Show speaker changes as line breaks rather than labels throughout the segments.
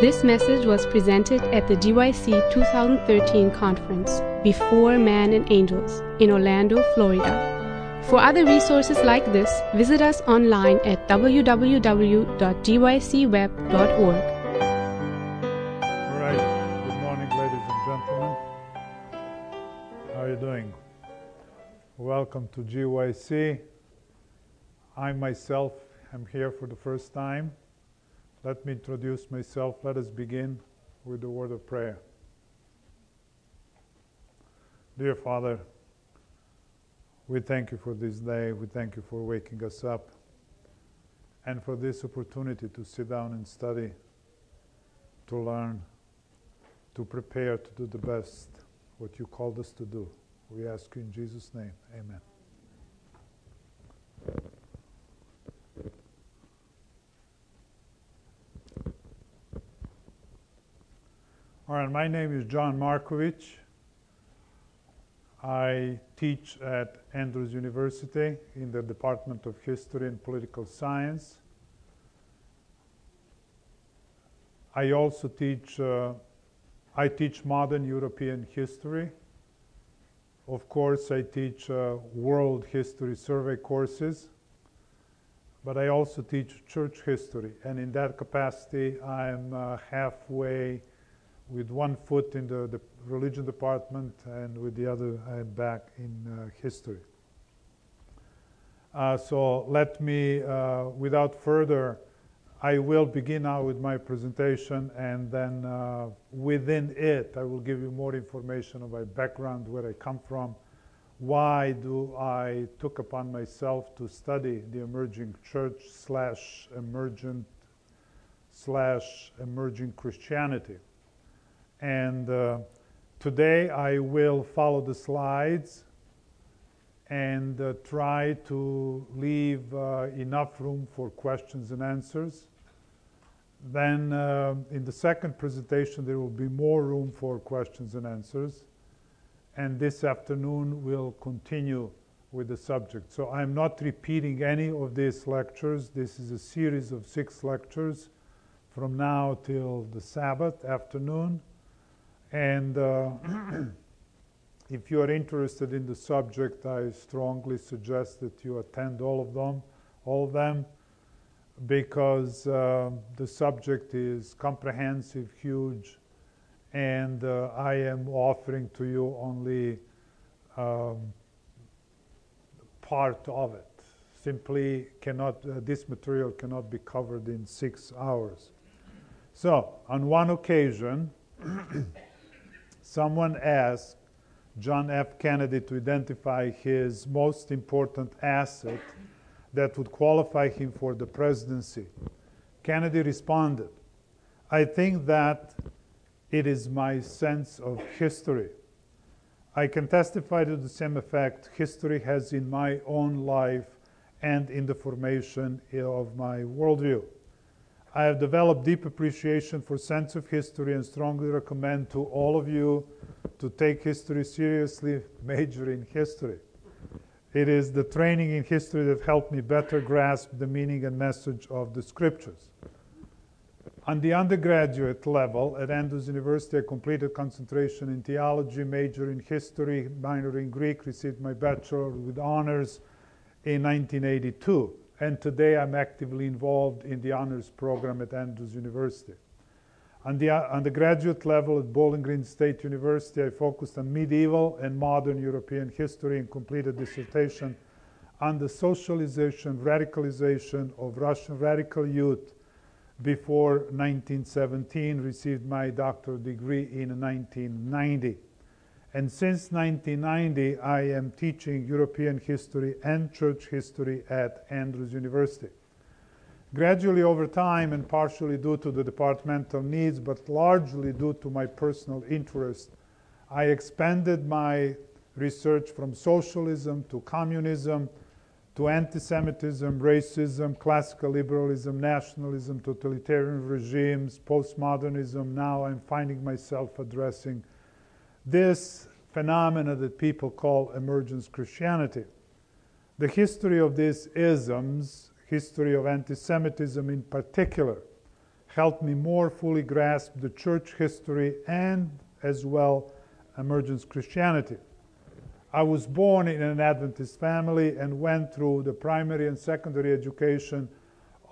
This message was presented at the GYC 2013 conference, Before Man and Angels, in Orlando, Florida. For other resources like this, visit us online at www.gycweb.org.
All right. Good morning, ladies and gentlemen. How are you doing? Welcome to GYC. I myself am here for the first time. Let me introduce myself. Let us begin with the word of prayer. Dear Father, we thank you for this day. We thank you for waking us up and for this opportunity to sit down and study, to learn, to prepare to do the best what you called us to do. We ask you in Jesus' name. Amen. All right, my name is John Markovic. I teach at Andrews University in the Department of History and Political Science. I also teach, uh, I teach modern European history. Of course, I teach uh, world history survey courses, but I also teach church history. And in that capacity, I'm uh, halfway with one foot in the, the, religion department and with the other I'm back in uh, history. Uh, so let me, uh, without further, I will begin now with my presentation and then uh, within it I will give you more information of my background, where I come from, why do I took upon myself to study the emerging church slash emergent slash emerging Christianity. And uh, today I will follow the slides and uh, try to leave uh, enough room for questions and answers. Then uh, in the second presentation there will be more room for questions and answers. And this afternoon we'll continue with the subject. So I'm not repeating any of these lectures. This is a series of six lectures from now till the Sabbath afternoon. And uh, if you are interested in the subject, I strongly suggest that you attend all of them, all of them, because uh, the subject is comprehensive, huge, and uh, I am offering to you only um, part of it. Simply cannot, uh, this material cannot be covered in six hours. So, on one occasion, someone asked John F. Kennedy to identify his most important asset that would qualify him for the presidency. Kennedy responded, I think that it is my sense of history. I can testify to the same effect history has in my own life and in the formation of my worldview. I have developed deep appreciation for sense of history and strongly recommend to all of you to take history seriously, major in history. It is the training in history that helped me better grasp the meaning and message of the scriptures. On the undergraduate level at Andrews University, I completed concentration in theology, major in history, minor in Greek, received my bachelor with honors in 1982. And today I'm actively involved in the honors program at Andrews University. On the undergraduate level at Bowling Green State University, I focused on medieval and modern European history and completed a dissertation on the socialization, radicalization of Russian radical youth before 1917, received my doctoral degree in 1990. And since 1990, I am teaching European history and church history at Andrews University. Gradually over time, and partially due to the departmental needs, but largely due to my personal interest, I expanded my research from socialism to communism to anti Semitism, racism, classical liberalism, nationalism, totalitarian regimes, postmodernism. Now I'm finding myself addressing this phenomena that people call emergence Christianity. The history of these isms, history of anti Semitism in particular, helped me more fully grasp the church history and, as well, emergence Christianity. I was born in an Adventist family and went through the primary and secondary education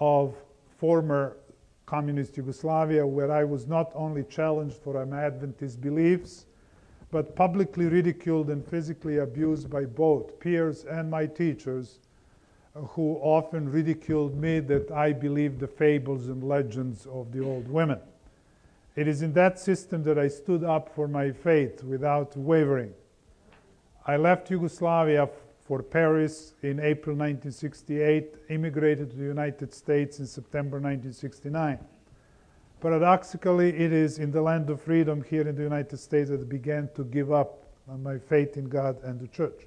of former communist Yugoslavia, where I was not only challenged for my Adventist beliefs, but publicly ridiculed and physically abused by both peers and my teachers, uh, who often ridiculed me that I believed the fables and legends of the old women. It is in that system that I stood up for my faith without wavering. I left Yugoslavia for Paris in April 1968, immigrated to the United States in September 1969. Paradoxically, it is in the land of freedom here in the United States that I began to give up on my faith in God and the church.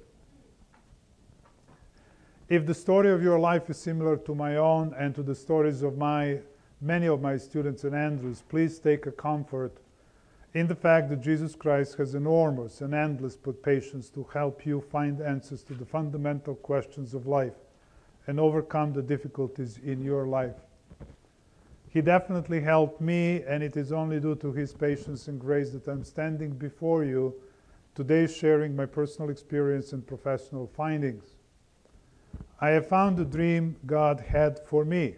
If the story of your life is similar to my own and to the stories of my many of my students in Andrews, please take a comfort in the fact that Jesus Christ has enormous and endless patience to help you find answers to the fundamental questions of life and overcome the difficulties in your life. He definitely helped me, and it is only due to his patience and grace that I'm standing before you today sharing my personal experience and professional findings. I have found the dream God had for me.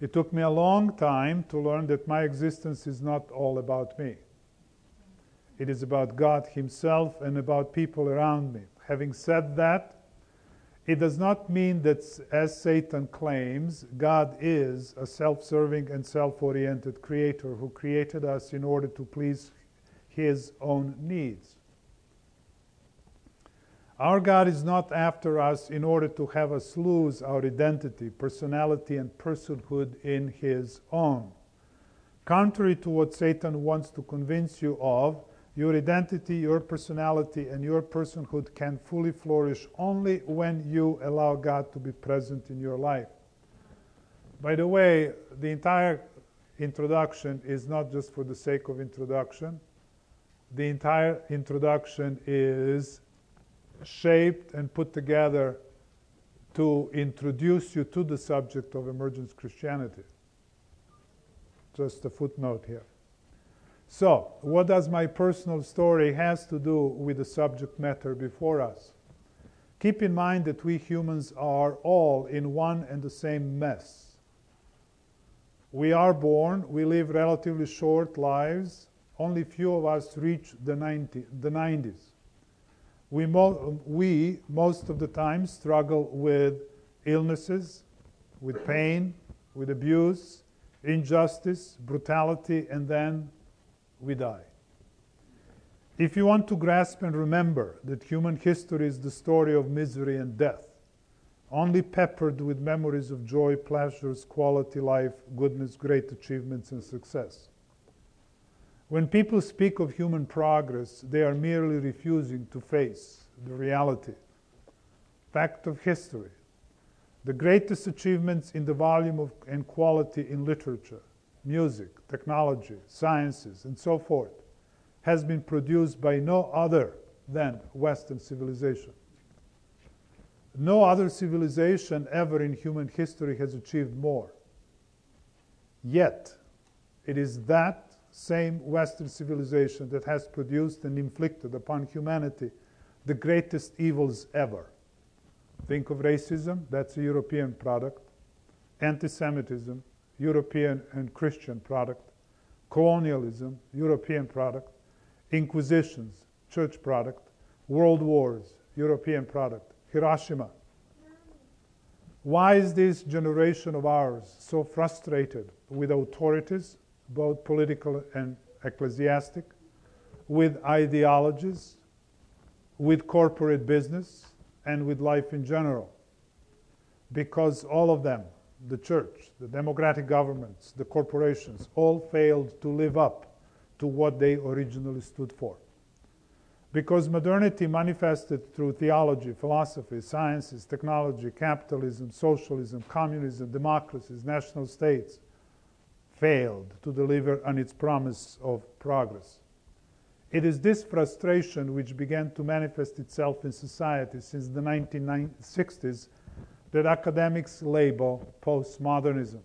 It took me a long time to learn that my existence is not all about me. It is about God Himself and about people around me. Having said that, it does not mean that, as Satan claims, God is a self serving and self oriented creator who created us in order to please His own needs. Our God is not after us in order to have us lose our identity, personality, and personhood in His own. Contrary to what Satan wants to convince you of, your identity, your personality, and your personhood can fully flourish only when you allow God to be present in your life. By the way, the entire introduction is not just for the sake of introduction. The entire introduction is shaped and put together to introduce you to the subject of emergence Christianity. Just a footnote here. So, what does my personal story has to do with the subject matter before us? Keep in mind that we humans are all in one and the same mess. We are born, we live relatively short lives, only few of us reach the, 90, the 90s we, mo- we most of the time struggle with illnesses, with pain, with abuse, injustice, brutality, and then we die. If you want to grasp and remember that human history is the story of misery and death, only peppered with memories of joy, pleasures, quality life, goodness, great achievements, and success. When people speak of human progress, they are merely refusing to face the reality, fact of history. The greatest achievements in the volume of, and quality in literature, music, technology, sciences, and so forth has been produced by no other than Western civilization. No other civilization ever in human history has achieved more. Yet, it is that same Western civilization that has produced and inflicted upon humanity the greatest evils ever. Think of racism, that's a European product. Anti Semitism, European and Christian product. Colonialism, European product. Inquisitions, church product. World wars, European product. Hiroshima. Why is this generation of ours so frustrated with authorities both political and ecclesiastic, with ideologies, with corporate business, and with life in general. Because all of them, the church, the democratic governments, the corporations, all failed to live up to what they originally stood for. Because modernity manifested through theology, philosophy, sciences, technology, capitalism, socialism, communism, democracies, national states, failed to deliver on its promise of progress. It is this frustration which began to manifest itself in society since the 1960s that academics label postmodernism.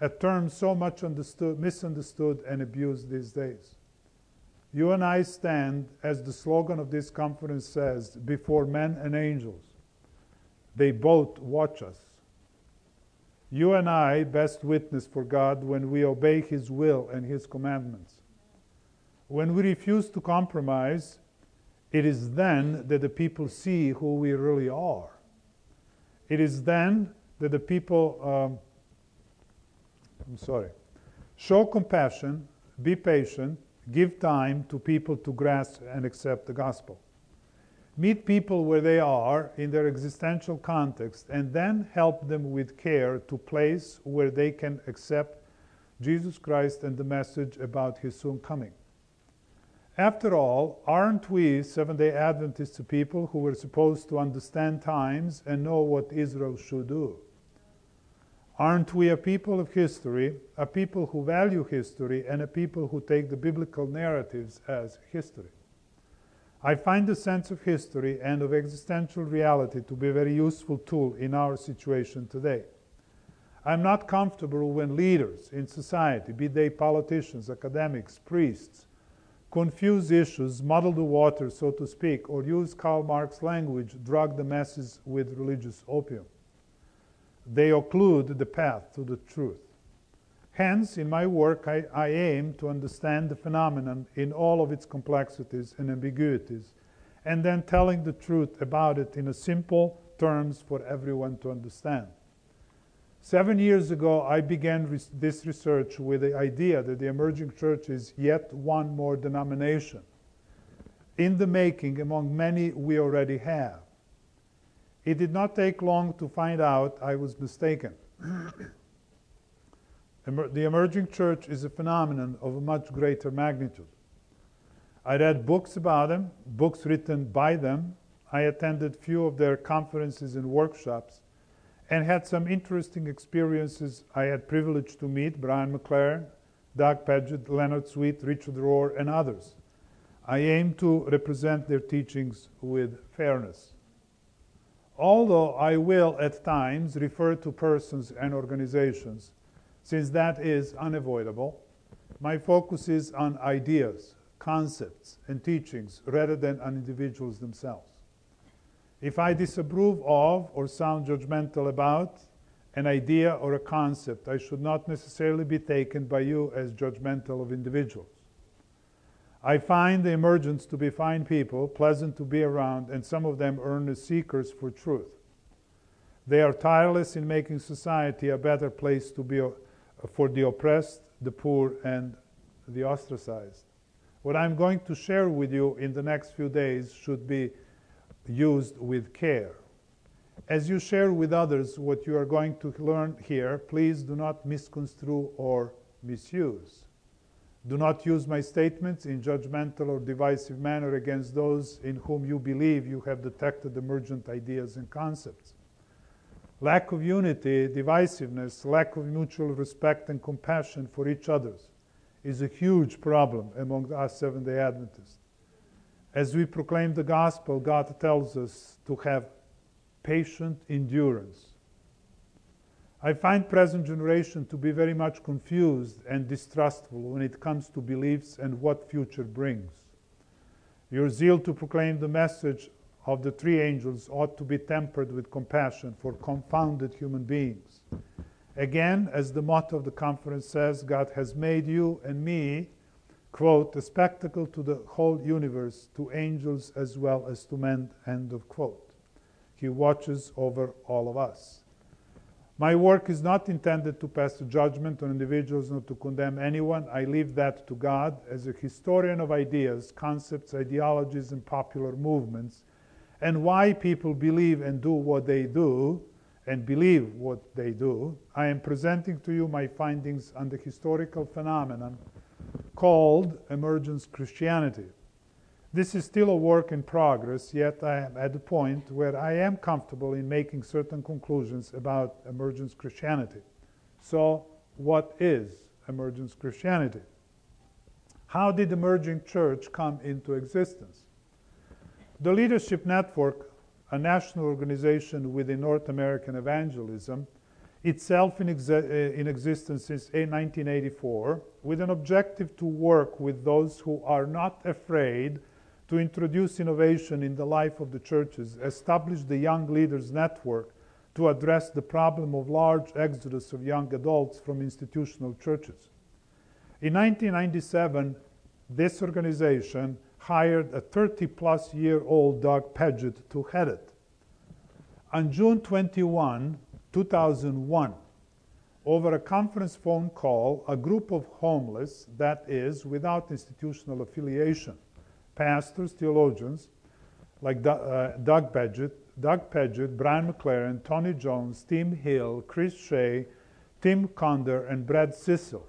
a term so much understood, misunderstood and abused these days. You and I stand, as the slogan of this conference says, before men and angels. They both watch us. You and I best witness for God when we obey His will and His commandments. When we refuse to compromise, it is then that the people see who we really are. It is then that the people, um, I'm sorry, show compassion, be patient, give time to people to grasp and accept the gospel. Meet people where they are in their existential context and then help them with care to place where they can accept Jesus Christ and the message about his soon coming. After all, aren't we Seventh day Adventists a people who were supposed to understand times and know what Israel should do? Aren't we a people of history, a people who value history, and a people who take the biblical narratives as history? I find the sense of history and of existential reality to be a very useful tool in our situation today. I'm not comfortable when leaders in society, be they politicians, academics, priests, confuse issues, muddle the water, so to speak, or use Karl Marx language, drug the masses with religious opium. They occlude the path to the truth. Hence, in my work, I, I, aim to understand the phenomenon in all of its complexities and ambiguities, and then telling the truth about it in simple terms for everyone to understand. Seven years ago, I began res- this research with the idea that the emerging church is yet one more denomination in the making among many we already have. It did not take long to find out I was mistaken. the emerging church is a phenomenon of a much greater magnitude. I read books about them, books written by them. I attended few of their conferences and workshops and had some interesting experiences. I had privilege to meet Brian McLaren, Doug Pagitt, Leonard Sweet, Richard Rohr, and others. I aim to represent their teachings with fairness. Although I will at times refer to persons and organizations, since that is unavoidable, my focus is on ideas, concepts, and teachings rather than on individuals themselves. If I disapprove of or sound judgmental about an idea or a concept, I should not necessarily be taken by you as judgmental of individuals. I find the emergents to be fine people, pleasant to be around, and some of them earnest seekers for truth. They are tireless in making society a better place to be for the oppressed, the poor, and the ostracized. What I'm going to share with you in the next few days should be used with care. As you share with others what you are going to learn here, please do not misconstrue or misuse. Do not use my statements in judgmental or divisive manner against those in whom you believe you have detected emergent ideas and concepts. Lack of unity, divisiveness, lack of mutual respect and compassion for each other is a huge problem among us Seventh day Adventists. As we proclaim the gospel, God tells us to have patient endurance. I find present generation to be very much confused and distrustful when it comes to beliefs and what future brings. Your zeal to proclaim the message of the three angels ought to be tempered with compassion for confounded human beings. Again, as the motto of the conference says, God has made you and me quote, a spectacle to the whole universe, to angels as well as to men, end of quote. He watches over all of us. My work is not intended to pass judgment on individuals nor to condemn anyone. I leave that to God as a historian of ideas, concepts, ideologies, and popular movements, and why people believe and do what they do and believe what they do. I am presenting to you my findings on the historical phenomenon called Emergence Christianity. This is still a work in progress, yet I am at the point where I am comfortable in making certain conclusions about emergence Christianity. So, what is emergence Christianity? How did emerging church come into existence? The Leadership Network, a national organization within North American evangelism, itself in, exi- eh, in existence since 1984, with an objective to work with those who are not afraid to introduce innovation in the life of the churches, establish the Young Leaders Network to address the problem of large exodus of young adults from institutional churches. In 1997, this organization hired a 30 plus year old Doug Pagitt to head it. On June 21, 2001, over a conference phone call, a group of homeless, that is, without institutional affiliation, pastors, theologians, like uh, Doug Pagitt, Doug Pagitt, Brian McLaren, Tony Jones, Tim Hill, Chris Seay, Tim Conder, and Brad Cecil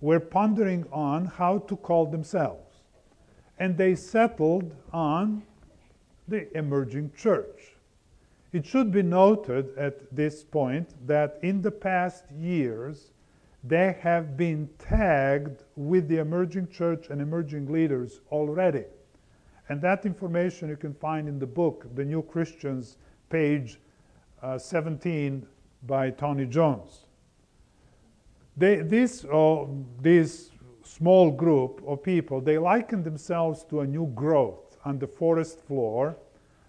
were pondering on how to call themselves. And they settled on the emerging church. It should be noted at this point that in the past years, they have been tagged with the emerging church and emerging leaders already. And that information you can find in the book, The New Christians, page uh, 17 by Tony Jones. They, this, uh, this small group of people, they liken themselves to a new growth on the forest floor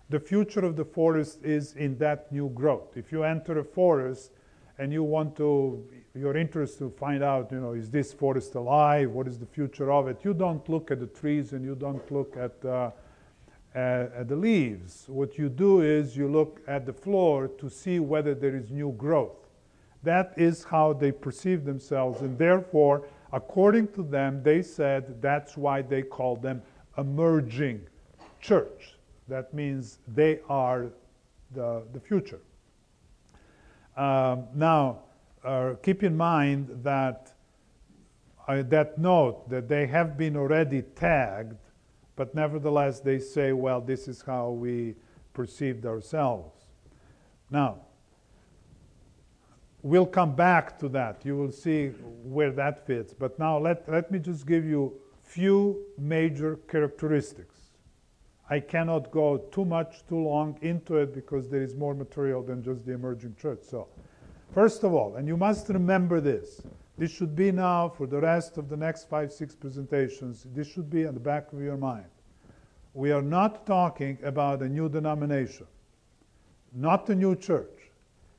the future of the forest is in that new growth. If you enter a forest and you want to, your interest to find out, you know, is this forest alive? What is the future of it? You don't look at the trees and you don't look at, uh, at, at the leaves. What you do is you look at the floor to see whether there is new growth. That is how they perceive themselves, and therefore, according to them, they said that's why they call them emerging church. That means they are the, the future. Um, now, uh, keep in mind that uh, that note that they have been already tagged, but nevertheless they say, well, this is how we perceived ourselves. Now, we'll come back to that. You will see where that fits. But now let, let me just give you few major characteristics I cannot go too much, too long into it because there is more material than just the emerging church. So, first of all, and you must remember this, this should be now for the rest of the next five, six presentations, this should be in the back of your mind. We are not talking about a new denomination, not a new church,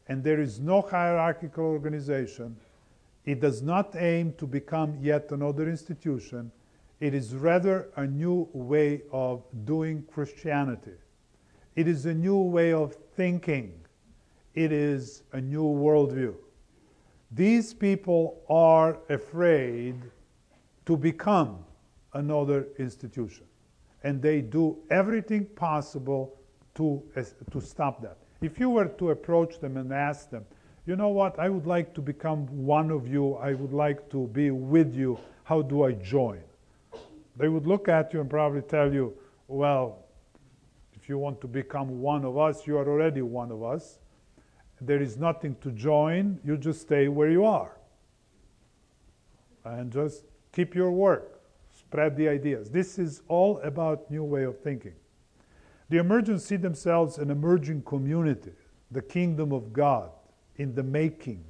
and there is no hierarchical organization. It does not aim to become yet another institution it is rather a new way of doing Christianity. It is a new way of thinking. It is a new worldview. These people are afraid to become another institution. And they do everything possible to, to stop that. If you were to approach them and ask them, you know what, I would like to become one of you, I would like to be with you, how do I join? They would look at you and probably tell you, well, if you want to become one of us, you are already one of us. There is nothing to join, you just stay where you are. And just keep your work, spread the ideas. This is all about new way of thinking. The emergents see themselves an emerging community, the kingdom of God in the making.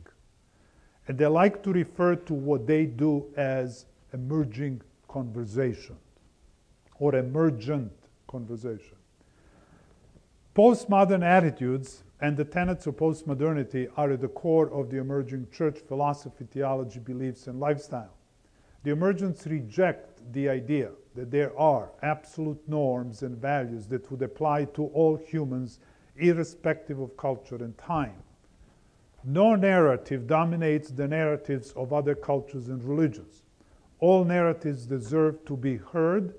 And they like to refer to what they do as emerging conversation or emergent conversation. Postmodern attitudes and the tenets of postmodernity are at the core of the emerging church philosophy, theology, beliefs, and lifestyle. The emergents reject the idea that there are absolute norms and values that would apply to all humans, irrespective of culture and time. No narrative dominates the narratives of other cultures and religions. All narratives deserve to be heard.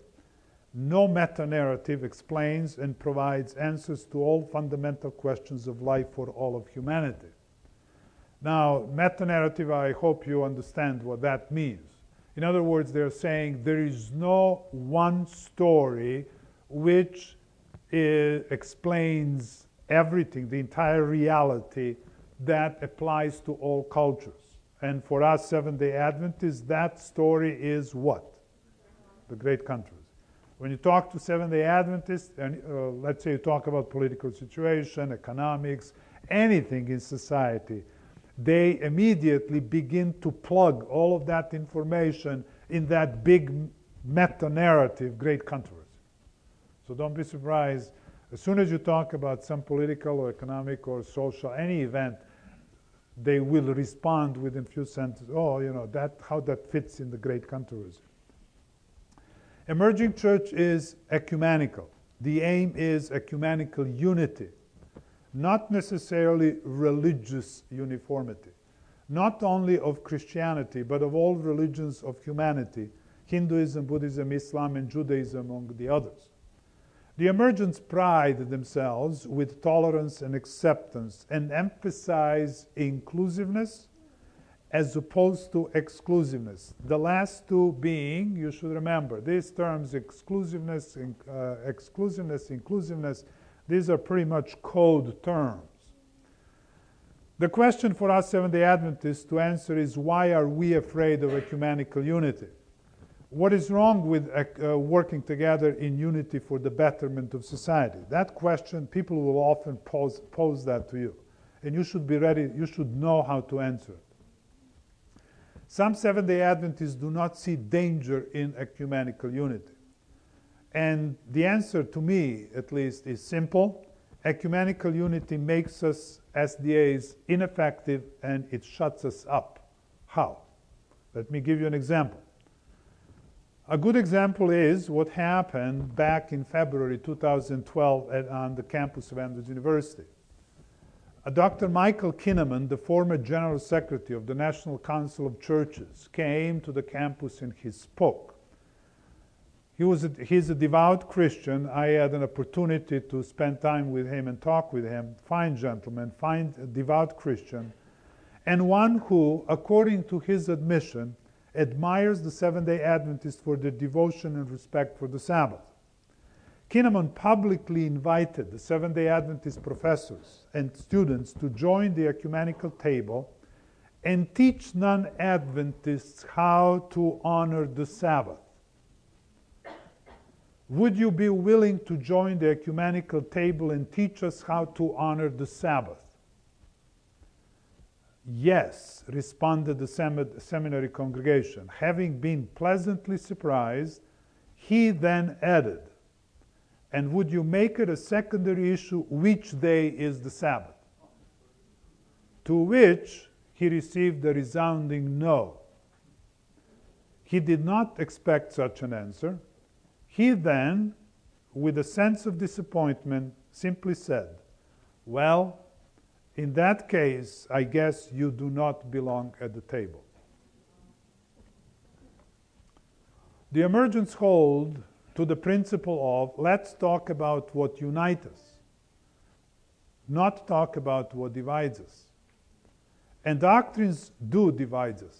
No meta narrative explains and provides answers to all fundamental questions of life for all of humanity. Now, meta narrative, I hope you understand what that means. In other words, they're saying there is no one story which is, explains everything, the entire reality that applies to all cultures. And for us Seventh day Adventists, that story is what? The great controversy. When you talk to Seventh day Adventists, and uh, let's say you talk about political situation, economics, anything in society, they immediately begin to plug all of that information in that big meta narrative, great controversy. So don't be surprised. As soon as you talk about some political or economic or social, any event, they will respond within a few sentences. Oh, you know, that how that fits in the great controversy. Emerging church is ecumenical. The aim is ecumenical unity, not necessarily religious uniformity, not only of Christianity, but of all religions of humanity Hinduism, Buddhism, Islam, and Judaism, among the others. The emergents pride themselves with tolerance and acceptance and emphasize inclusiveness as opposed to exclusiveness. The last two being, you should remember, these terms exclusiveness, uh, exclusiveness, inclusiveness, these are pretty much code terms. The question for us Seventh day Adventists to answer is why are we afraid of ecumenical unity? What is wrong with uh, working together in unity for the betterment of society? That question, people will often pose, pose that to you. And you should be ready, you should know how to answer it. Some Seventh day Adventists do not see danger in ecumenical unity. And the answer to me, at least, is simple. Ecumenical unity makes us SDAs ineffective and it shuts us up. How? Let me give you an example. A good example is what happened back in February 2012 at, on the campus of Andrews University. Uh, Dr. Michael Kinnamon, the former General Secretary of the National Council of Churches, came to the campus and he spoke. He was a, he's a devout Christian. I had an opportunity to spend time with him and talk with him. Fine gentleman, fine devout Christian, and one who, according to his admission, admires the Seventh day Adventists for their devotion and respect for the Sabbath. Kinnamon publicly invited the Seventh day Adventist professors and students to join the ecumenical table and teach non Adventists how to honor the Sabbath. Would you be willing to join the ecumenical table and teach us how to honor the Sabbath? Yes, responded the seminary congregation. Having been pleasantly surprised, he then added, And would you make it a secondary issue which day is the Sabbath? To which he received a resounding no. He did not expect such an answer. He then, with a sense of disappointment, simply said, Well, in that case, I guess you do not belong at the table. The emergence hold to the principle of let's talk about what unites us, not talk about what divides us. And doctrines do divide us.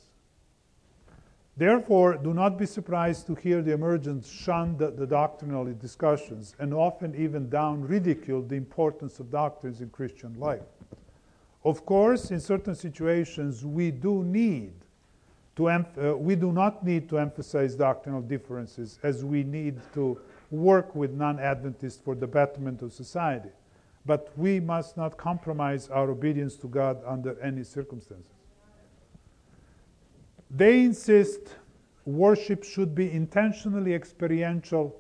Therefore, do not be surprised to hear the emergence shun the, the doctrinal discussions and often even down ridicule the importance of doctrines in Christian life. Of course, in certain situations, we do need to uh, we do not need to emphasize doctrinal differences as we need to work with non-Adventists for the betterment of society. But we must not compromise our obedience to God under any circumstances. They insist worship should be intentionally experiential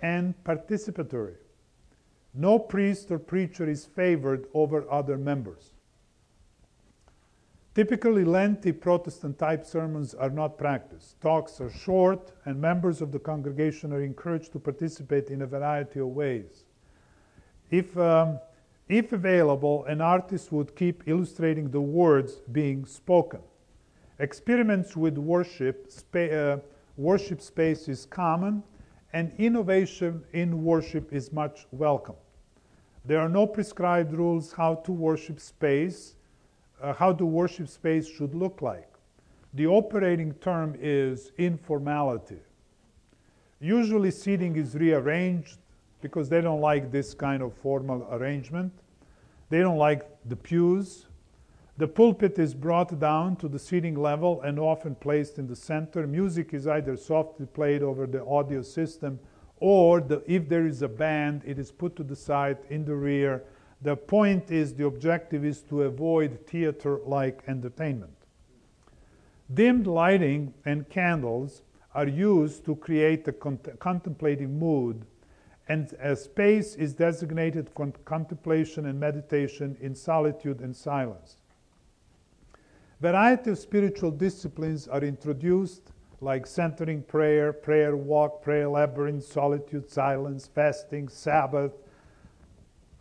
and participatory. No priest or preacher is favored over other members. Typically, lengthy Protestant type sermons are not practiced. Talks are short, and members of the congregation are encouraged to participate in a variety of ways. If, um, if available, an artist would keep illustrating the words being spoken. Experiments with worship, spa- uh, worship space is common, and innovation in worship is much welcome. There are no prescribed rules how to worship space uh, how the worship space should look like. The operating term is informality. Usually, seating is rearranged because they don't like this kind of formal arrangement. They don't like the pews. The pulpit is brought down to the seating level and often placed in the center. Music is either softly played over the audio system or the, if there is a band, it is put to the side in the rear The point is, the objective is to avoid theater like entertainment. Dimmed lighting and candles are used to create a cont- contemplative mood, and a space is designated con- contemplation and meditation in solitude and silence. Variety of spiritual disciplines are introduced, like centering prayer, prayer walk, prayer labyrinth, solitude, silence, fasting, Sabbath.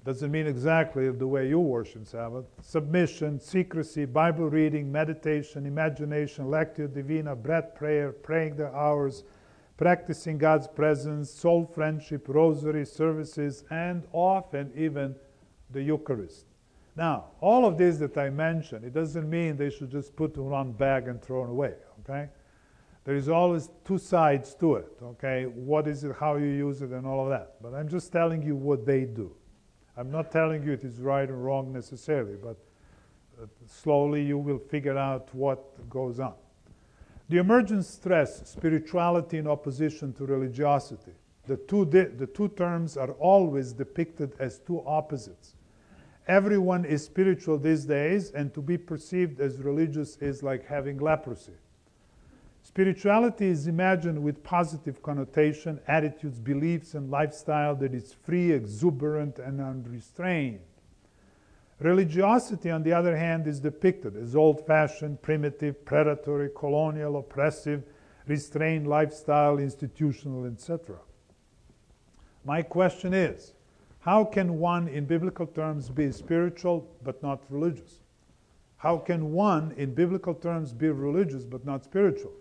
Doesn't mean exactly the way you worship Sabbath. Submission, secrecy, Bible reading, meditation, imagination, lectio divina, breath prayer, praying the hours, practicing God's presence, soul friendship, rosary services, and often even the Eucharist. Now, all of this that I mentioned, it doesn't mean they should just put in one bag and throw it away, okay? There is always two sides to it, okay? What is it, how you use it, and all of that. But I'm just telling you what they do. I'm not telling you it is right or wrong necessarily, but uh, slowly you will figure out what goes on. The emergent stress, spirituality in opposition to religiosity. The two, the two terms are always depicted as two opposites. Everyone is spiritual these days, and to be perceived as religious is like having leprosy. Spirituality is imagined with positive connotation, attitudes, beliefs, and lifestyle that is free, exuberant, and unrestrained. Religiosity, on the other hand, is depicted as old fashioned, primitive, predatory, colonial, oppressive, restrained lifestyle, institutional, etc. My question is how can one, in biblical terms, be spiritual but not religious? How can one, in biblical terms, be religious but not spiritual?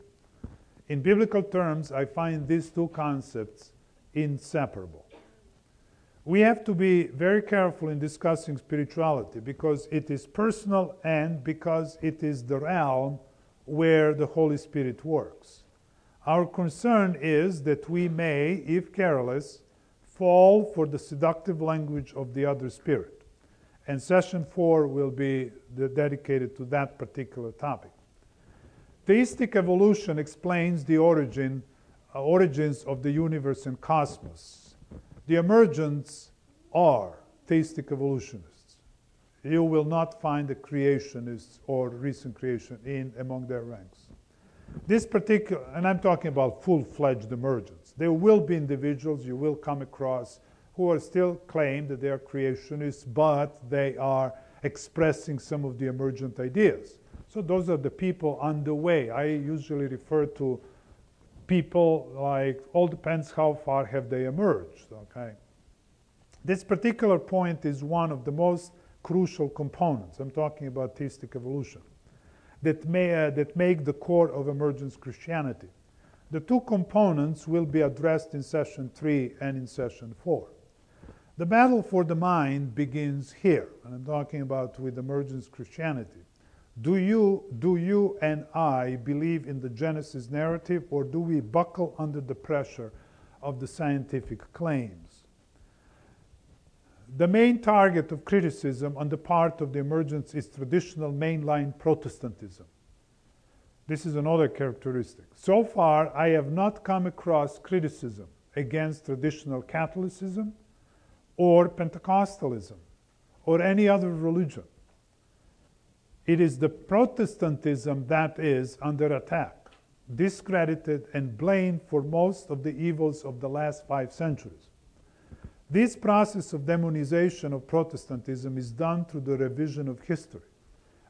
In biblical terms, I find these two concepts inseparable. We have to be very careful in discussing spirituality because it is personal and because it is the realm where the Holy Spirit works. Our concern is that we may, if careless, fall for the seductive language of the other spirit. And session four will be dedicated to that particular topic. Theistic evolution explains the origin, uh, origins of the universe and cosmos. The emergents are theistic evolutionists. You will not find a creationist or recent creation in among their ranks. This particular, and I'm talking about full-fledged emergence. There will be individuals you will come across who are still claim that they are creationists, but they are expressing some of the emergent ideas. So those are the people on the way. I usually refer to people like all depends how far have they emerged. Okay. This particular point is one of the most crucial components. I'm talking about theistic evolution that, may, uh, that make the core of emergence Christianity. The two components will be addressed in session three and in session four. The battle for the mind begins here, and I'm talking about with emergence Christianity. Do you, do you and I believe in the Genesis narrative, or do we buckle under the pressure of the scientific claims? The main target of criticism on the part of the emergence is traditional mainline Protestantism. This is another characteristic. So far, I have not come across criticism against traditional Catholicism or Pentecostalism or any other religion. It is the Protestantism that is under attack, discredited, and blamed for most of the evils of the last five centuries. This process of demonization of Protestantism is done through the revision of history.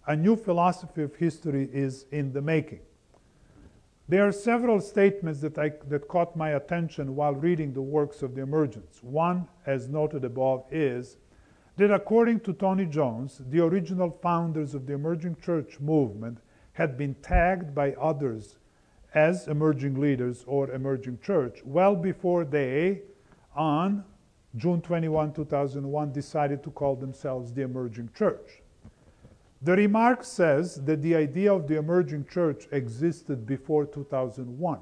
A new philosophy of history is in the making. There are several statements that, I, that caught my attention while reading the works of the emergence. One, as noted above, is that according to Tony Jones, the original founders of the emerging church movement had been tagged by others as emerging leaders or emerging church well before they, on June 21, 2001, decided to call themselves the emerging church. The remark says that the idea of the emerging church existed before 2001.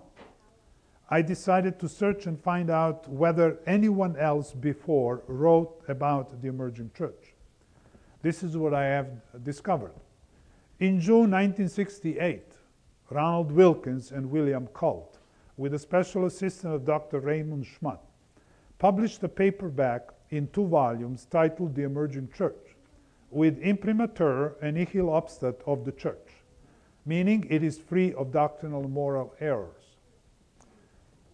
I decided to search and find out whether anyone else before wrote about the emerging church. This is what I have discovered. In June 1968, Ronald Wilkins and William Colt, with a special assistant of Dr. Raymond Schmutt, published a paperback in two volumes titled The Emerging Church, with imprimatur and nihil obstat of the Church, meaning it is free of doctrinal and moral errors.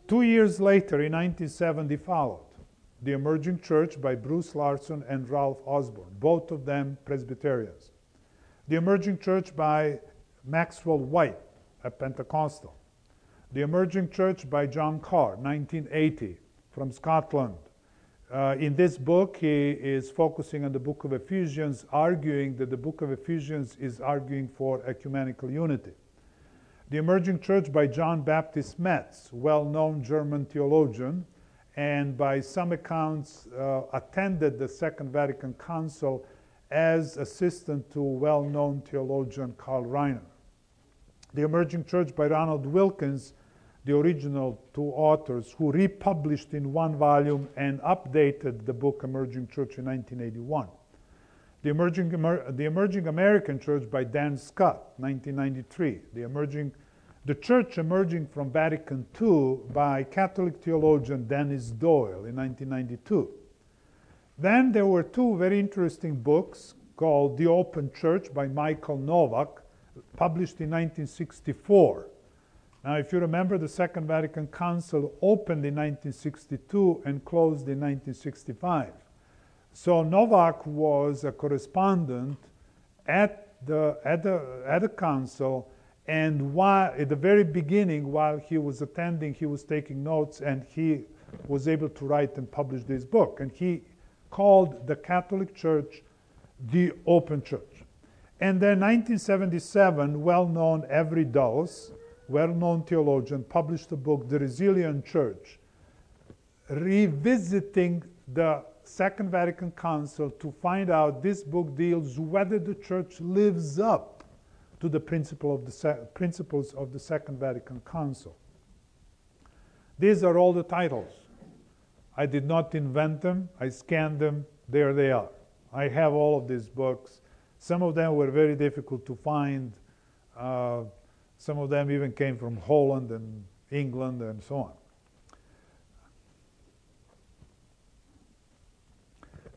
Two years later, in 1970, followed The Emerging Church by Bruce Larson and Ralph Osborne, both of them Presbyterians. The Emerging Church by Maxwell White, a Pentecostal. The Emerging Church by John Carr, 1980, from Scotland. Uh, in this book, he is focusing on the book of Ephesians, arguing that the book of Ephesians is arguing for ecumenical unity. The Emerging Church by John Baptist Metz, well known German theologian, and by some accounts uh, attended the Second Vatican Council as assistant to well known theologian Karl Rahner. The Emerging Church by Ronald Wilkins, the original two authors, who republished in one volume and updated the book Emerging Church in 1981. The Emerging, the Emerging American Church by Dan Scott, 1993. The Emerging the Church Emerging from Vatican II by Catholic theologian Dennis Doyle in 1992. Then there were two very interesting books called The Open Church by Michael Novak, published in 1964. Now, if you remember, the Second Vatican Council opened in 1962 and closed in 1965. So Novak was a correspondent at the, at the, at the council, and while, at the very beginning, while he was attending, he was taking notes, and he was able to write and publish this book. And he called the Catholic Church the Open Church. And then 1977, well-known Avery Dulles, well-known theologian, published a book, The Resilient Church, revisiting the Second Vatican Council to find out this book deals whether the church lives up to the principle of the principles of the Second Vatican Council. These are all the titles. I did not invent them, I scanned them, there they are. I have all of these books. Some of them were very difficult to find. Uh, some of them even came from Holland and England and so on.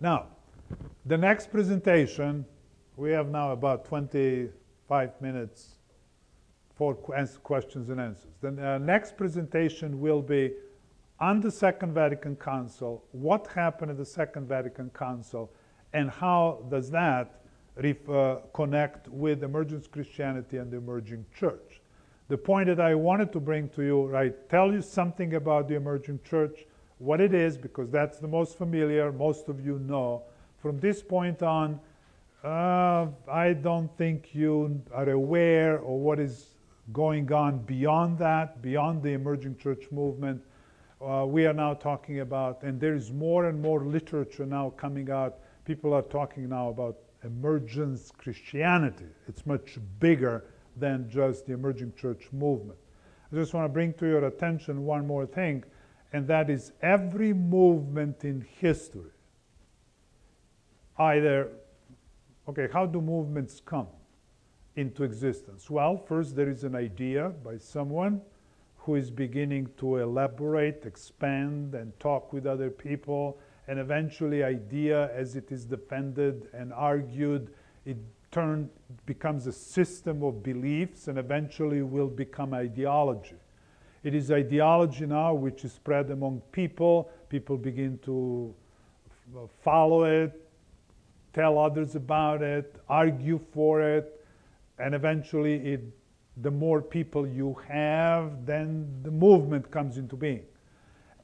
Now, the next presentation, we have now about 25 minutes for questions and answers. The uh, next presentation will be on the Second Vatican Council, what happened at the Second Vatican Council, and how does that uh, connect with emergence Christianity and the emerging church. The point that I wanted to bring to you, right, tell you something about the emerging church, what it is, because that's the most familiar, most of you know. From this point on, uh, I don't think you are aware of what is going on beyond that, beyond the emerging church movement. Uh, we are now talking about, and there is more and more literature now coming out. People are talking now about emergence Christianity. It's much bigger than just the emerging church movement. I just want to bring to your attention one more thing, and that is every movement in history, either, okay, how do movements come into existence? Well, first there is an idea by someone who is beginning to elaborate, expand, and talk with other people, and eventually idea as it is defended and argued, it turn, becomes a system of beliefs and eventually will become ideology. It is ideology now which is spread among people. People begin to follow it, tell others about it, argue for it, and eventually it, the more people you have, then the movement comes into being.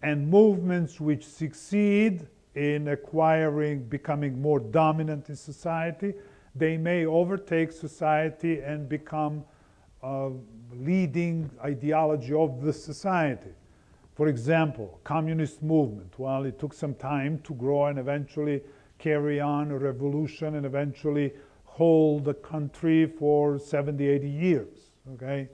And movements which succeed in acquiring, becoming more dominant in society, they may overtake society and become a leading ideology of the society. For example, communist movement. Well, it took some time to grow and eventually carry on a revolution and eventually hold the country for 70, 80 years. Okay?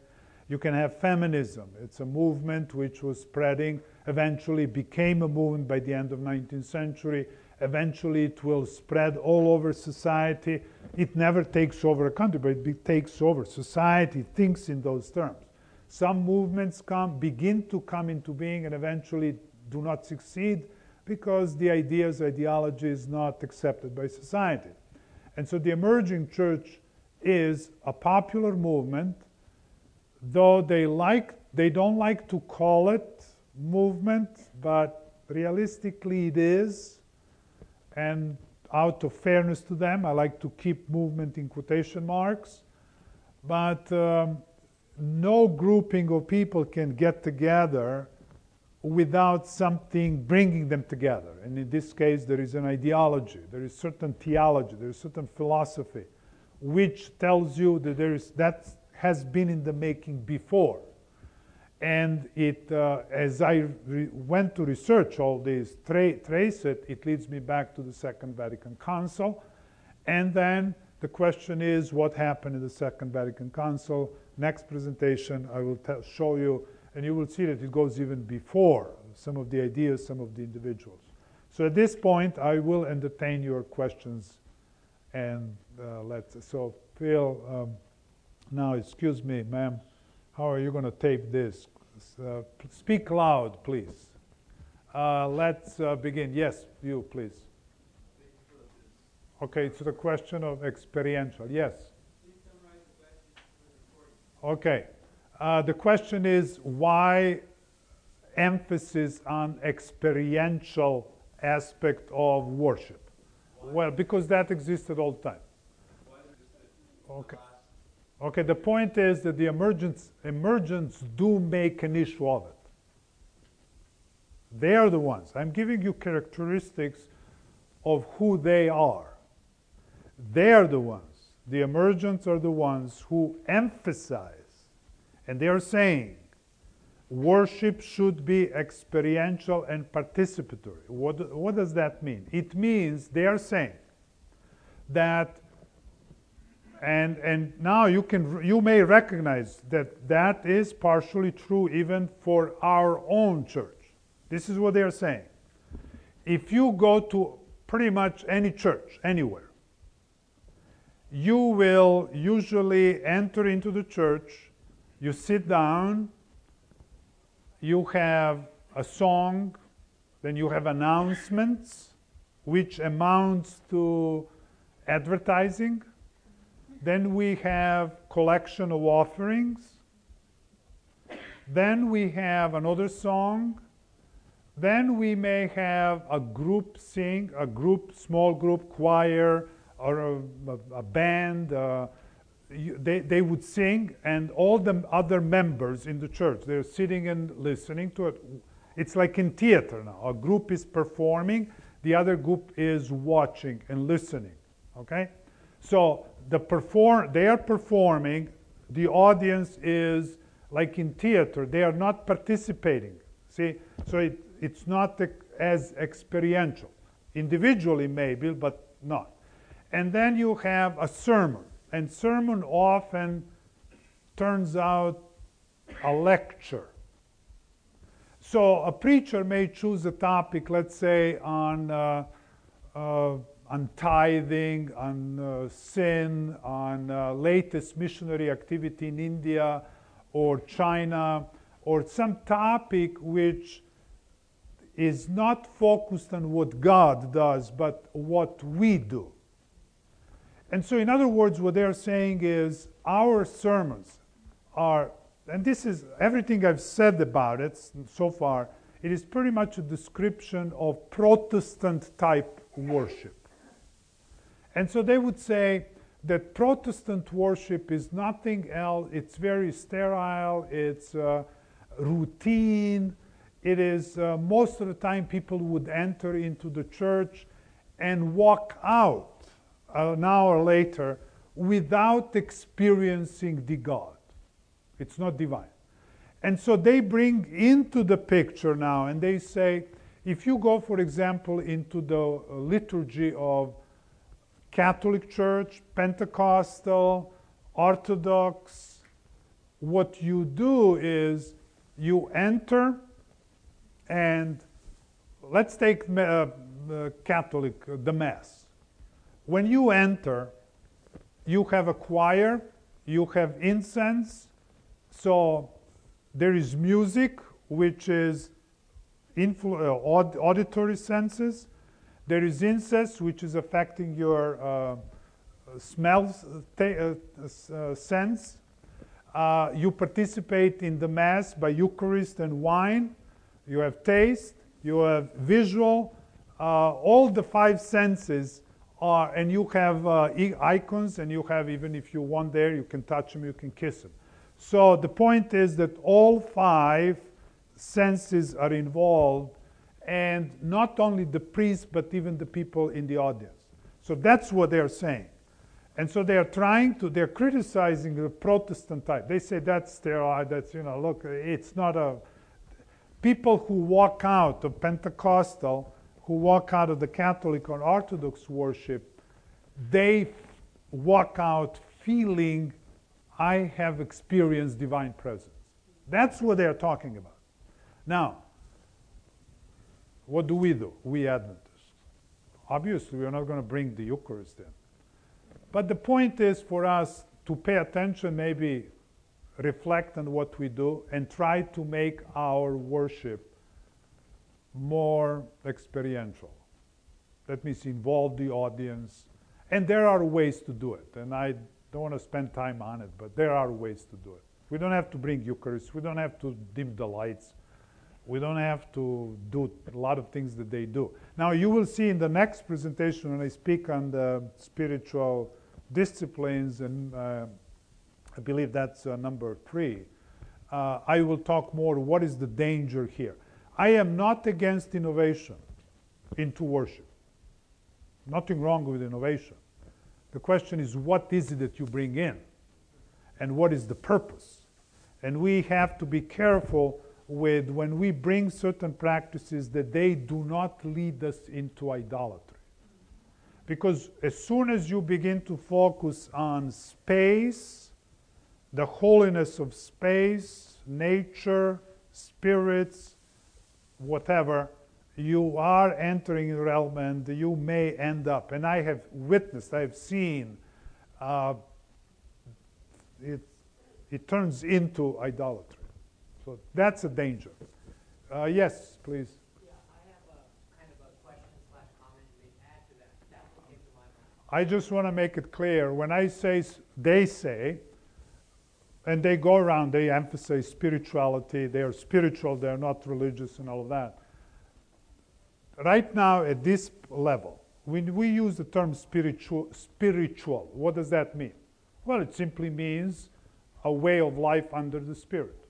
You can have feminism. It's a movement which was spreading, eventually became a movement by the end of 19th century. Eventually it will spread all over society. It never takes over a country, but it takes over. Society thinks in those terms. Some movements come, begin to come into being and eventually do not succeed. because the ideas, ideology is not accepted by society. And so the emerging church is a popular movement, though they like they don't like to call it movement, but realistically it is. And out of fairness to them, I like to keep movement in quotation marks. But um, no grouping of people can get together without something bringing them together. And in this case, there is an ideology, there is certain theology, there is certain philosophy, which tells you that there is that has been in the making before. And it, uh, as I went to research all this, tra- trace it, it leads me back to the Second Vatican Council. And then the question is what happened in the Second Vatican Council. Next presentation, I will show you, and you will see that it goes even before some of the ideas, some of the individuals. So at this point, I will entertain your questions and uh, let's. So, Phil, um, now excuse me, ma'am, how are you going to tape this? Uh, speak loud, please. Uh, let's uh, begin. Yes, you, please. Okay, it's the question of experiential. Yes. Okay. Uh, the question is why emphasis on experiential aspect of worship? Well, because that existed all the time. Okay. Okay, the point is that the emergents, emergence do make an issue of it. They are the ones. I'm giving you characteristics of who they are. They are the ones. The emergents are the ones who emphasize, and they are saying, worship should be experiential and participatory. What, what does that mean? It means they are saying that and and now you can you may recognize that that is partially true even for our own church. This is what they are saying. If you go to pretty much any church anywhere you will usually enter into the church you sit down you have a song then you have announcements which amounts to advertising then we have collection of offerings. Then we have another song. Then we may have a group sing, a group, small group choir, or a, a, a band. Uh, you, they, they would sing, and all the other members in the church, they're sitting and listening to it. It's like in theater now. A group is performing, the other group is watching and listening. Okay? So the perform they are performing the audience is like in theater they are not participating. See so it, it's not as experiential. Individually maybe but not. And then you have a sermon and sermon often turns out a lecture. So a preacher may choose a topic let's say on uh, uh, on tithing, on uh, sin, on uh, latest missionary activity in India or China, or some topic which is not focused on what God does, but what we do. And so, in other words, what they're saying is our sermons are, and this is everything I've said about it so far, it is pretty much a description of Protestant type worship. And so they would say that Protestant worship is nothing else, it's very sterile, it's uh, routine. It is uh, most of the time people would enter into the church and walk out an hour later without experiencing the God. It's not divine. And so they bring into the picture now and they say, if you go, for example, into the liturgy of Catholic Church, Pentecostal, Orthodox, what you do is you enter and let's take uh, Catholic, uh, the Mass. When you enter, you have a choir, you have incense, so there is music, which is influ- uh, aud- auditory senses. There is incest, which is affecting your uh, smell uh, uh, sense. Uh, you participate in the Mass by Eucharist and wine. You have taste, you have visual. Uh, all the five senses are, and you have uh, icons, and you have, even if you want there, you can touch them, you can kiss them. So the point is that all five senses are involved, and not only the priest, but even the people in the audience. So that's what they're saying. And so they are trying to, they're criticizing the Protestant type. They say that's sterile, that's, you know, look, it's not a. People who walk out of Pentecostal, who walk out of the Catholic or Orthodox worship, they walk out feeling, I have experienced divine presence. That's what they're talking about. Now, what do we do, we Adventists? Obviously, we're not going to bring the Eucharist in. But the point is for us to pay attention, maybe reflect on what we do, and try to make our worship more experiential. That means involve the audience. And there are ways to do it. And I don't want to spend time on it, but there are ways to do it. We don't have to bring Eucharist. We don't have to dim the lights. We don't have to do a lot of things that they do. Now, you will see in the next presentation when I speak on the spiritual disciplines, and uh, I believe that's uh, number three, uh, I will talk more what is the danger here. I am not against innovation into worship. Nothing wrong with innovation. The question is, what is it that you bring in? And what is the purpose? And we have to be careful with when we bring certain practices that they do not lead us into idolatry. Because as soon as you begin to focus on space, the holiness of space, nature, spirits, whatever, you are entering the realm and you may end up. And I have witnessed, I have seen uh, it, it turns into idolatry. So that's a danger. Uh, yes, please.
Yeah, I kind of a question slash comment to add to that. That's what came to my mind.
I just want to make it clear when I say they say, and they go around, they emphasize spirituality, they are spiritual, they're not religious, and all of that. Right now, at this level, when we use the term spiritual, spiritual, what does that mean? Well, it simply means a way of life under the Spirit.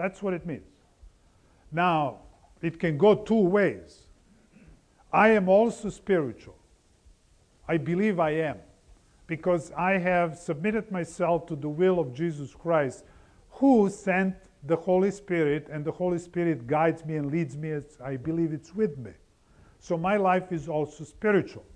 That's what it means. Now, it can go two ways. I am also spiritual. I believe I am because I have submitted myself to the will of Jesus Christ, who sent the Holy Spirit, and the Holy Spirit guides me and leads me as I believe it's with me. So my life is also spiritual.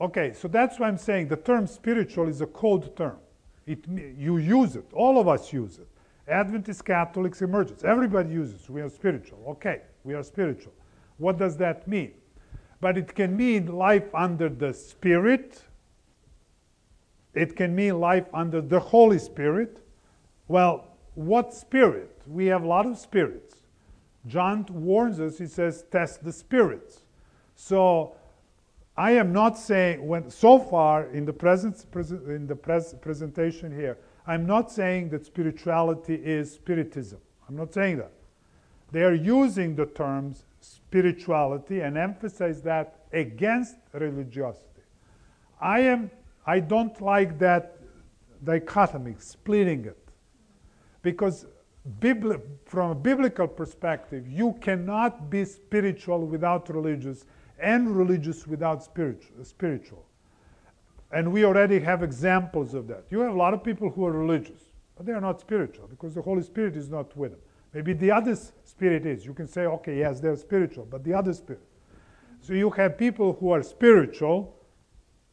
Okay, so that's why I'm saying the term spiritual is a code term. It, you use it, all of us use it. Adventist, Catholics, emergents, everybody uses. We are spiritual. Okay, we are spiritual. What does that mean? But it can mean life under the Spirit, it can mean life under the Holy Spirit. Well, what spirit? We have a lot of spirits. John warns us, he says, test the spirits. So I am not saying, when so far in the, in the pres- presentation here, I'm not saying that spirituality is spiritism. I'm not saying that. They are using the terms spirituality and emphasize that against religiosity. I am I don't like that dichotomy, splitting it. Because bibli- from a biblical perspective, you cannot be spiritual without religious and religious without spiritual. And we already have examples of that. You have a lot of people who are religious, but they are not spiritual because the Holy Spirit is not with them. Maybe the other spirit is. You can say, okay, yes, they're spiritual, but the other spirit. So you have people who are spiritual,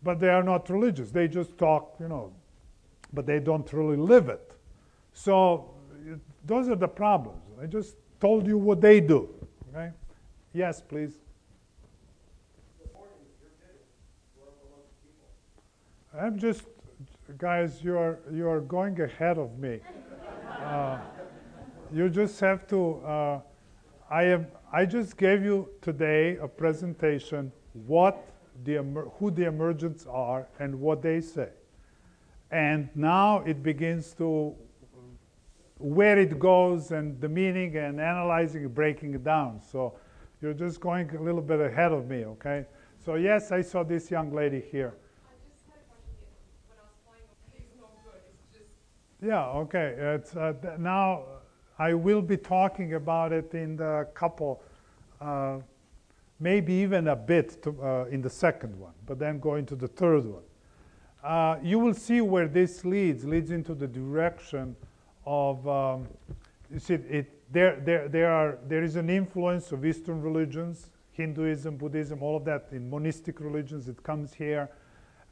but they are not religious. They just talk, you know, but they don't really live it. So those are the problems. I just told you what they do. Okay? Yes, please. I'm just, guys, you are you are going ahead of me. Uh, you just have to. Uh, I am I just gave you today a presentation what the who the emergents are and what they say. And now it begins to where it goes and the meaning and analyzing breaking it down. So you're just going a little bit ahead of me, okay? So yes, I saw this young lady here. Yeah, okay. It's, uh, now I will be talking about it in the couple, uh, maybe even a bit to, uh, in the second one, but then going to the third one. Uh, you will see where this leads, leads into the direction of, um, you see, it, there, there, there, are, there is an influence of Eastern religions, Hinduism, Buddhism, all of that in monistic religions, it comes here.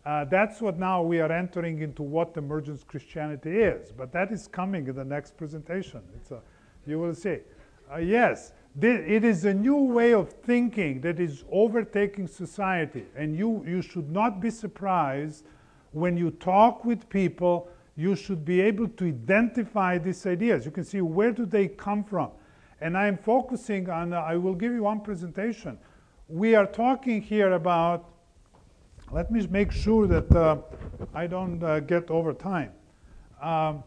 Uh, that's what now we are entering into what emergence Christianity is. But that is coming in the next presentation. A, you will see. Uh, yes, th- it is a new way of thinking that is overtaking society. And you, you should not be surprised when you talk with people, you should be able to identify these ideas. You can see where do they come from. And I'm focusing on, uh, I will give you one presentation. We are talking here about let me make sure that uh, I don't uh, get over time. Um,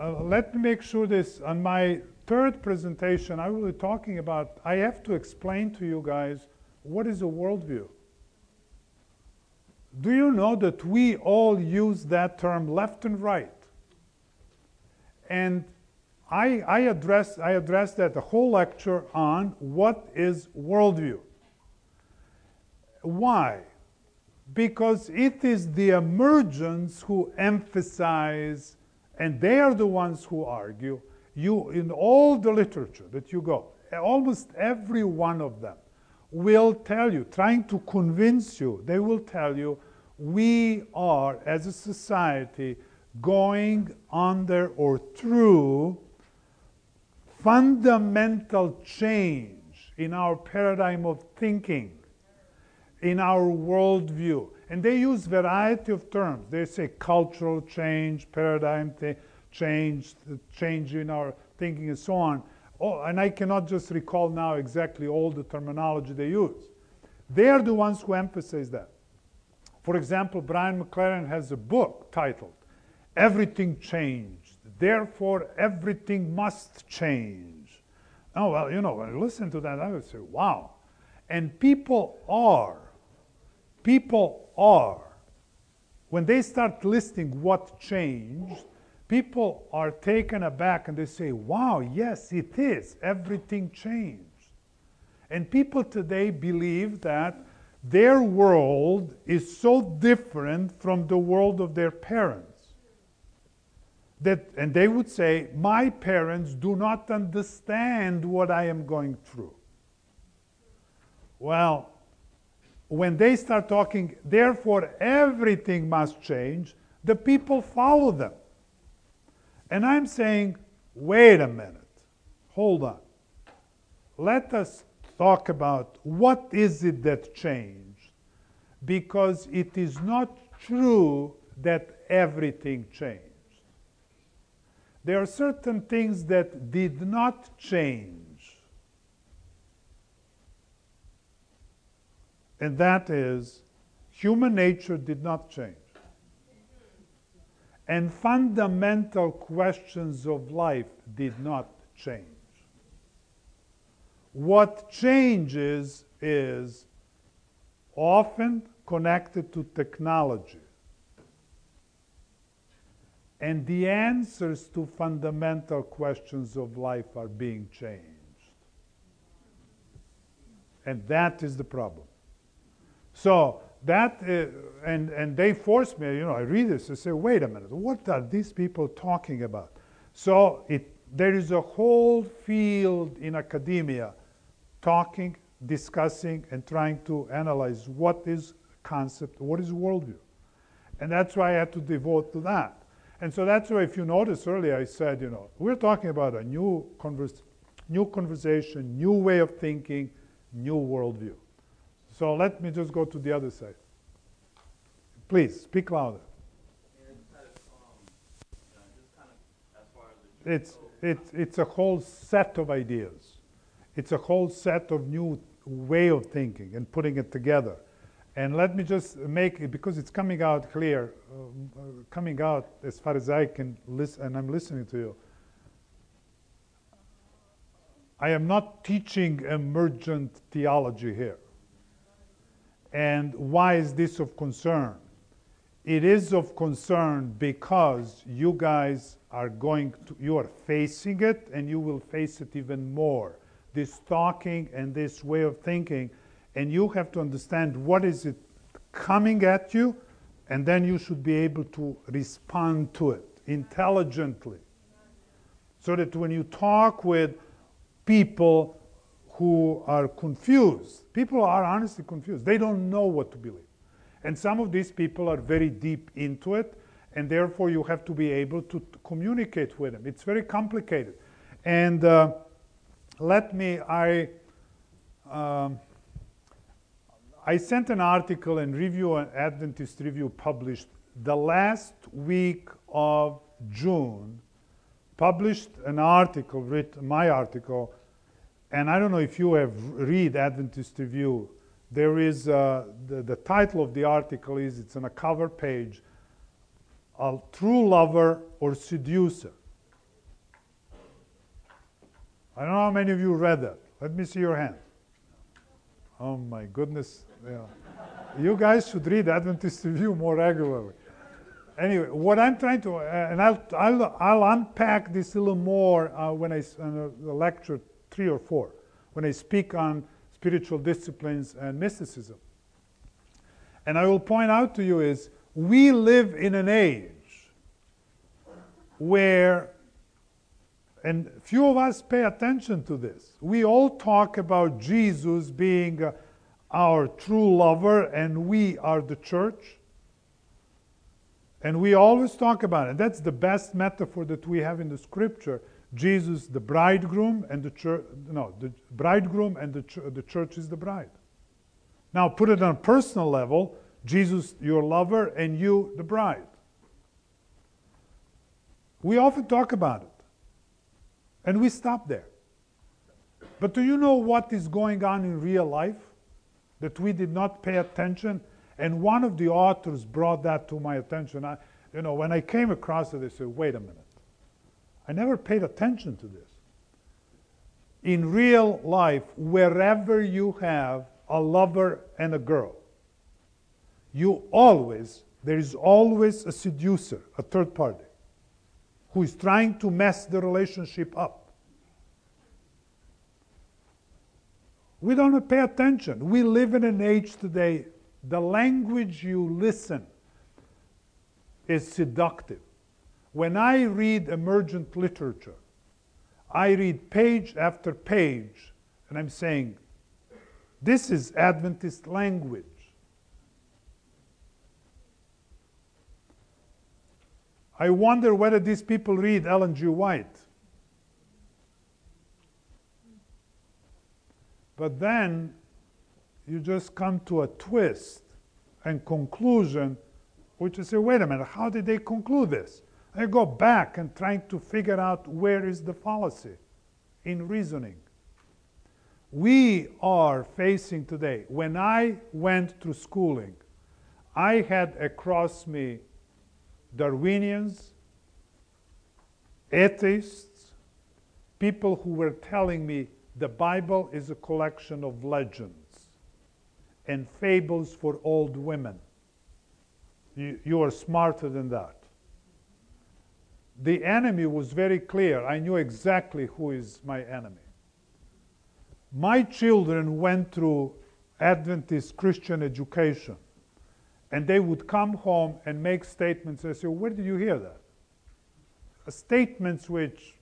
uh, let me make sure this on my third presentation, I will be talking about, I have to explain to you guys what is a worldview. Do you know that we all use that term left and right? And I, I address I addressed that the whole lecture on what is worldview. Why? Because it is the emergents who emphasize, and they are the ones who argue. You, in all the literature that you go, almost every one of them will tell you, trying to convince you, they will tell you, we are, as a society, going under or through fundamental change in our paradigm of thinking in our worldview. And they use variety of terms. They say cultural change, paradigm change, change in our thinking, and so on. Oh, and I cannot just recall now exactly all the terminology they use. They are the ones who emphasize that. For example, Brian McLaren has a book titled Everything Changed, Therefore Everything Must Change. Oh, well, you know, when I listen to that, I would say, wow. And people are people are, when they start listing what changed, people are taken aback and they say, wow, yes, it is. Everything changed. And people today believe that their world is so different from the world of their parents. That, and they would say, My parents do not understand what I am going through. Well, when they start talking, therefore everything must change, the people follow them. And I'm saying, wait a minute, hold on. Let us talk about what is it that changed, because it is not true that everything changed. There are certain things that did not change and that is human nature did not change. And fundamental questions of life did not change. What changes is often connected to technology. And the answers to fundamental questions of life are being changed. And that is the problem. So that, uh, and, and they forced me, you know, I read this, I say, wait a minute, what are these people talking about? So it, there is a whole field in academia talking, discussing, and trying to analyze what is concept, what is worldview. And that's why I had to devote to that. And so that's why, if you notice earlier, I said, you know, we're talking about a new, converse, new conversation, new way of thinking, new worldview. So let me just go to the other side. Please, speak louder. It's, it's, it's a whole set of ideas. It's a whole set of new way of thinking and putting it together. And let me just make it because it's coming out clear, uh, coming out as far as I can listen, and I'm listening to you. I am not teaching emergent theology here. And why is this of concern? It is of concern because you guys are going to, you are facing it and you will face it even more. This talking and this way of thinking, and you have to understand what is it coming at you, and then you should be able to respond to it intelligently. So that when you talk with people who are confused, people are honestly confused. They don't know what to believe. And some of these people are very deep into it, and therefore you have to be able to, communicate with them. It's very complicated. And uh, let me, I, um, I sent an article and review, an Adventist Review published the last week of June, published an article, written, my article, and I don't know if you have read Adventist Review. There is uh, the, the title of the article is it's on a cover page, a true lover or seducer. I don't know how many of you read that. Let me see your hand. Oh my goodness. Yeah. you guys should read Adventist Review more regularly. Anyway, what I'm trying to, uh, and I'll, I'll, I'll unpack this a little more uh, when I uh, lecture three or four, when I speak on spiritual disciplines and mysticism. And I will point out to you is we live in an age where and few of us pay attention to this. We all talk about Jesus being uh, our true lover and we are the church. And we always talk about it. That's the best metaphor that we have in the scripture. Jesus, the bridegroom, and the church, no, the bridegroom and the, ch- the church is the bride. Now, put it on a personal level Jesus, your lover, and you, the bride. We often talk about it. And we stop there. But do you know what is going on in real life that we did not pay attention? And one of the authors brought that to my attention. I, you know, when I came across it, I said, wait a minute. I never paid attention to this. In real life, wherever you have a lover and a girl, you always, there is always a seducer, a third party who is trying to mess the relationship up. We don't pay attention. We live in an age today, the language you listen is seductive. When I read emergent literature, I read page after page, and I'm saying, this is Adventist language. I wonder whether these people read Ellen G. White. But then you just come to a twist and conclusion, which is say, wait a minute, how did they conclude this? I go back and trying to figure out where is the fallacy in reasoning. We are facing today, when I went through schooling, I had across me Darwinians, atheists, people who were telling me the Bible is a collection of legends and fables for old women. You, you are smarter than that. The enemy was very clear. I knew exactly who is my enemy. My children went through Adventist Christian education and they would come home and make statements. I say, where did you hear that? Uh, statements which,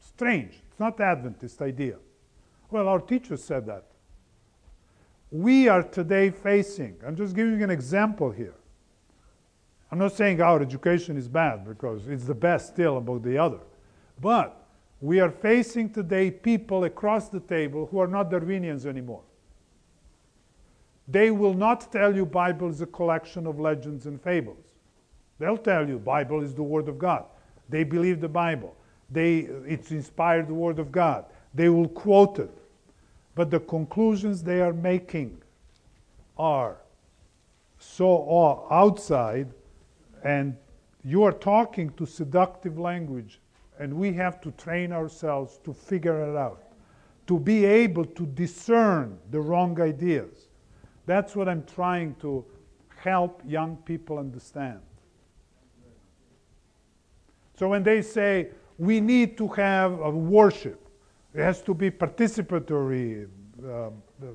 strange, it's not Adventist idea. Well, our teacher said that. We are today facing, I'm just giving you an example here. I'm not saying our education is bad because it's the best still about the other. But we are facing today people across the table who are not Darwinians anymore. They will not tell you Bible is a collection of legends and fables. They'll tell you Bible is the Word of God. They believe the Bible. They, it's inspired the Word of God. They will quote it. But the conclusions they are making are so outside, and you are talking to seductive language, and we have to train ourselves to figure it out, to be able to discern the wrong ideas. That's what I'm trying to help young people understand. So when they say we need to have a worship, it has to be participatory, uh,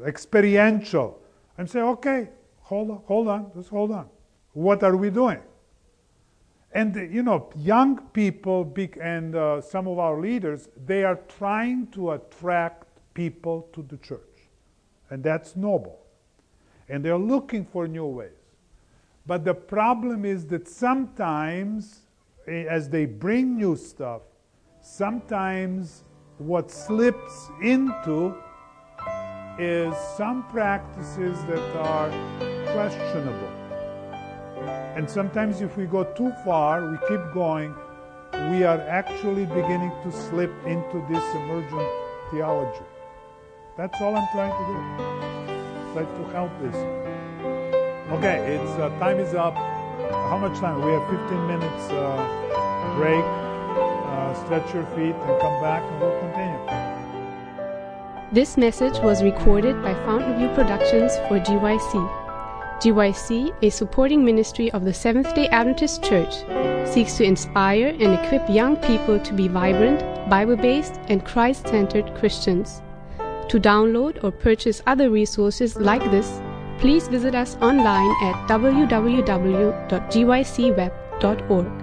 experiential. I'm saying, okay, hold on, hold on, just hold on. What are we doing? And you know, young people big, and uh, some of our leaders, they are trying to attract people to the church, and that's noble. And they're looking for new ways. But the problem is that sometimes, eh, as they bring new stuff, sometimes what slips into is some practices that are questionable. And sometimes, if we go too far, we keep going, we are actually beginning to slip into this emergent theology. That's all I'm trying to do. Try to help this. Okay, it's uh, time is up. How much time? We have 15 minutes uh, break. Uh, stretch your feet and come back, and we'll continue.
This message was recorded by Fountainview Productions for GYC. GYC, a supporting ministry of the Seventh day Adventist Church, seeks to inspire and equip young people to be vibrant, Bible based, and Christ centered Christians. To download or purchase other resources like this, please visit us online at www.gycweb.org.